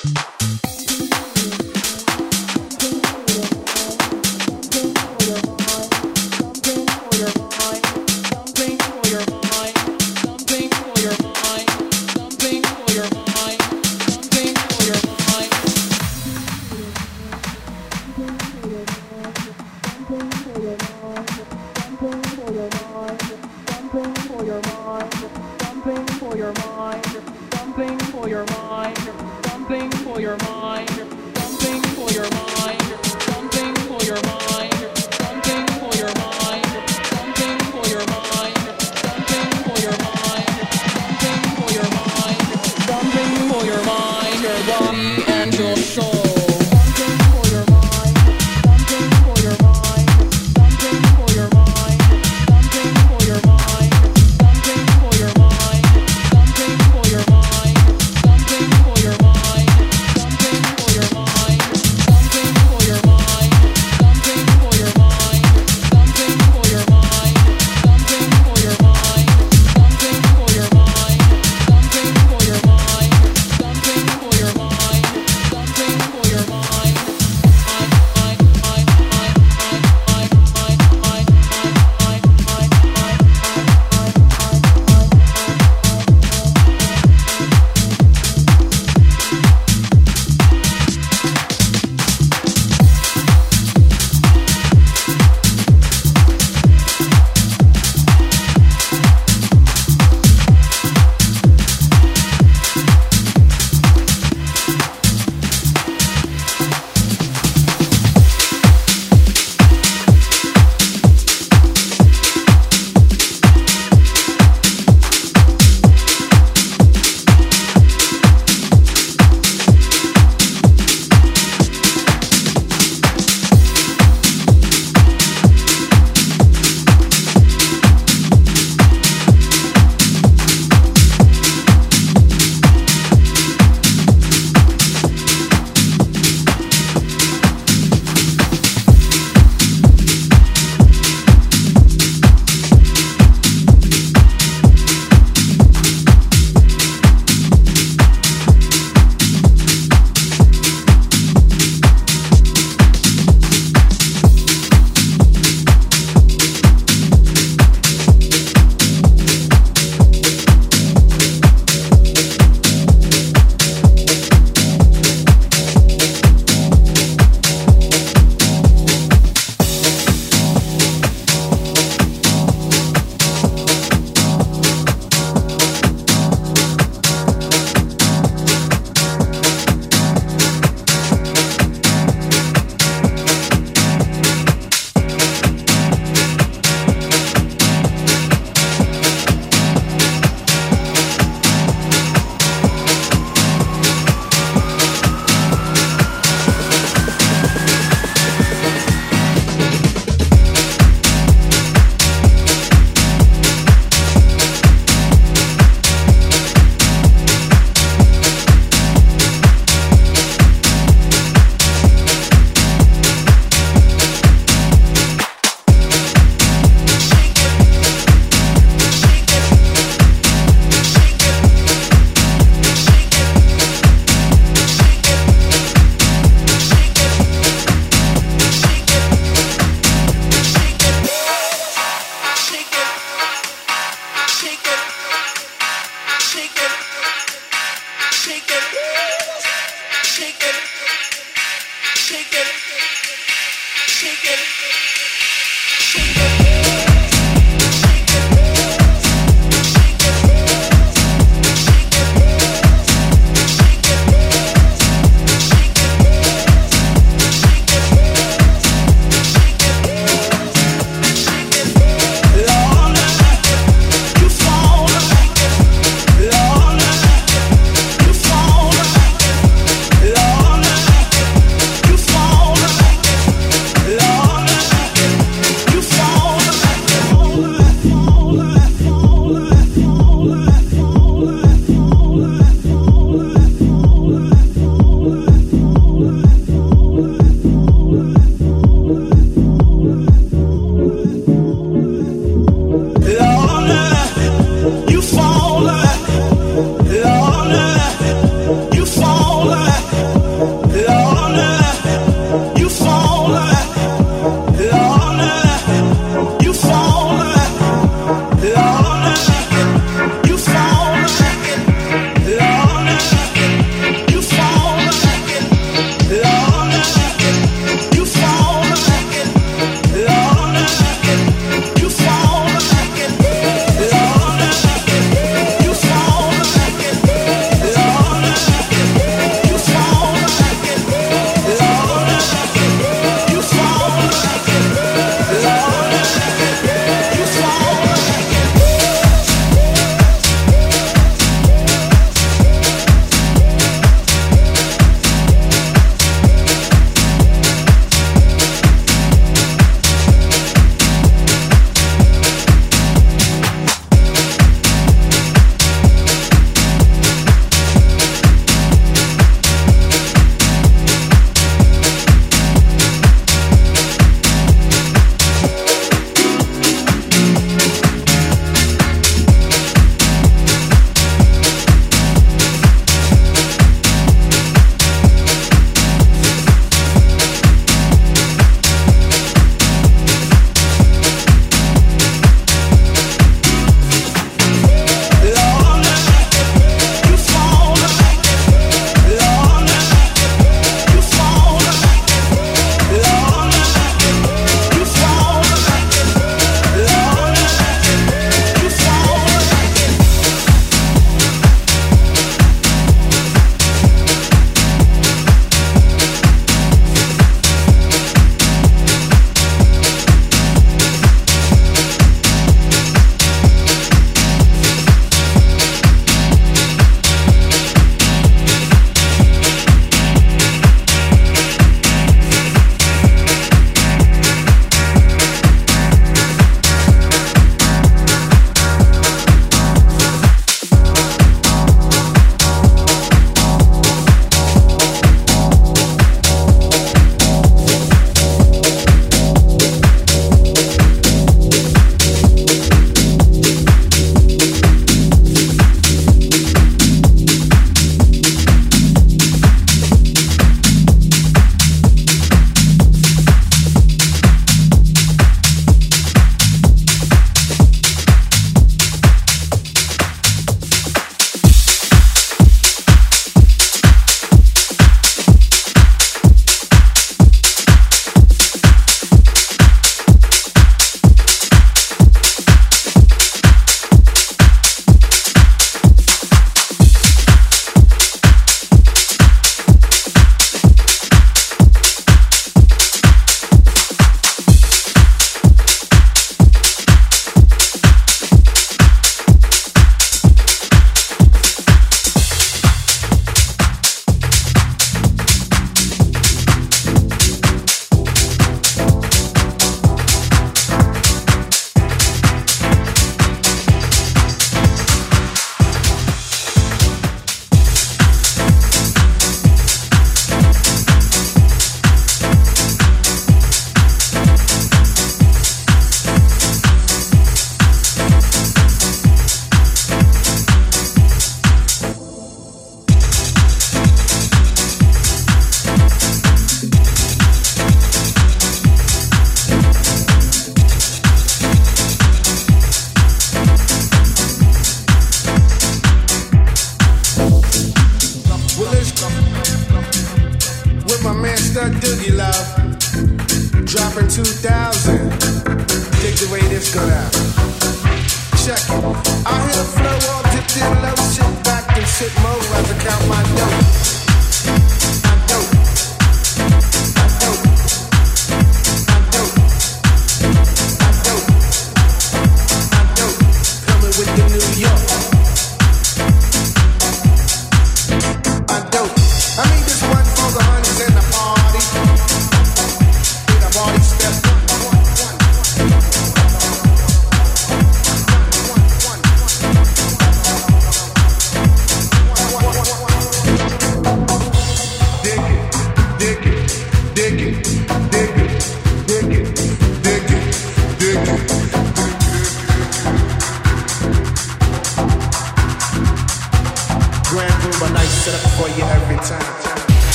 Something shake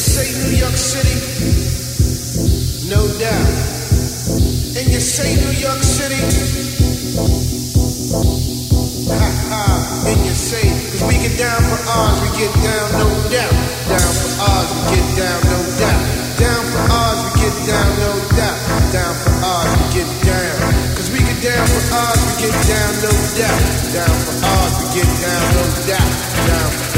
say New York City? No doubt. And you say New York City? Ha ha. And you say, cause we get down for ours, we get down, no doubt. Down for ours, we get down, no doubt. Down for ours, we get down, no doubt. Down for ours, we get down. Cause we get down for ours, we get down, no doubt. Down for ours, we get down, no doubt. Down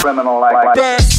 criminal like Gotta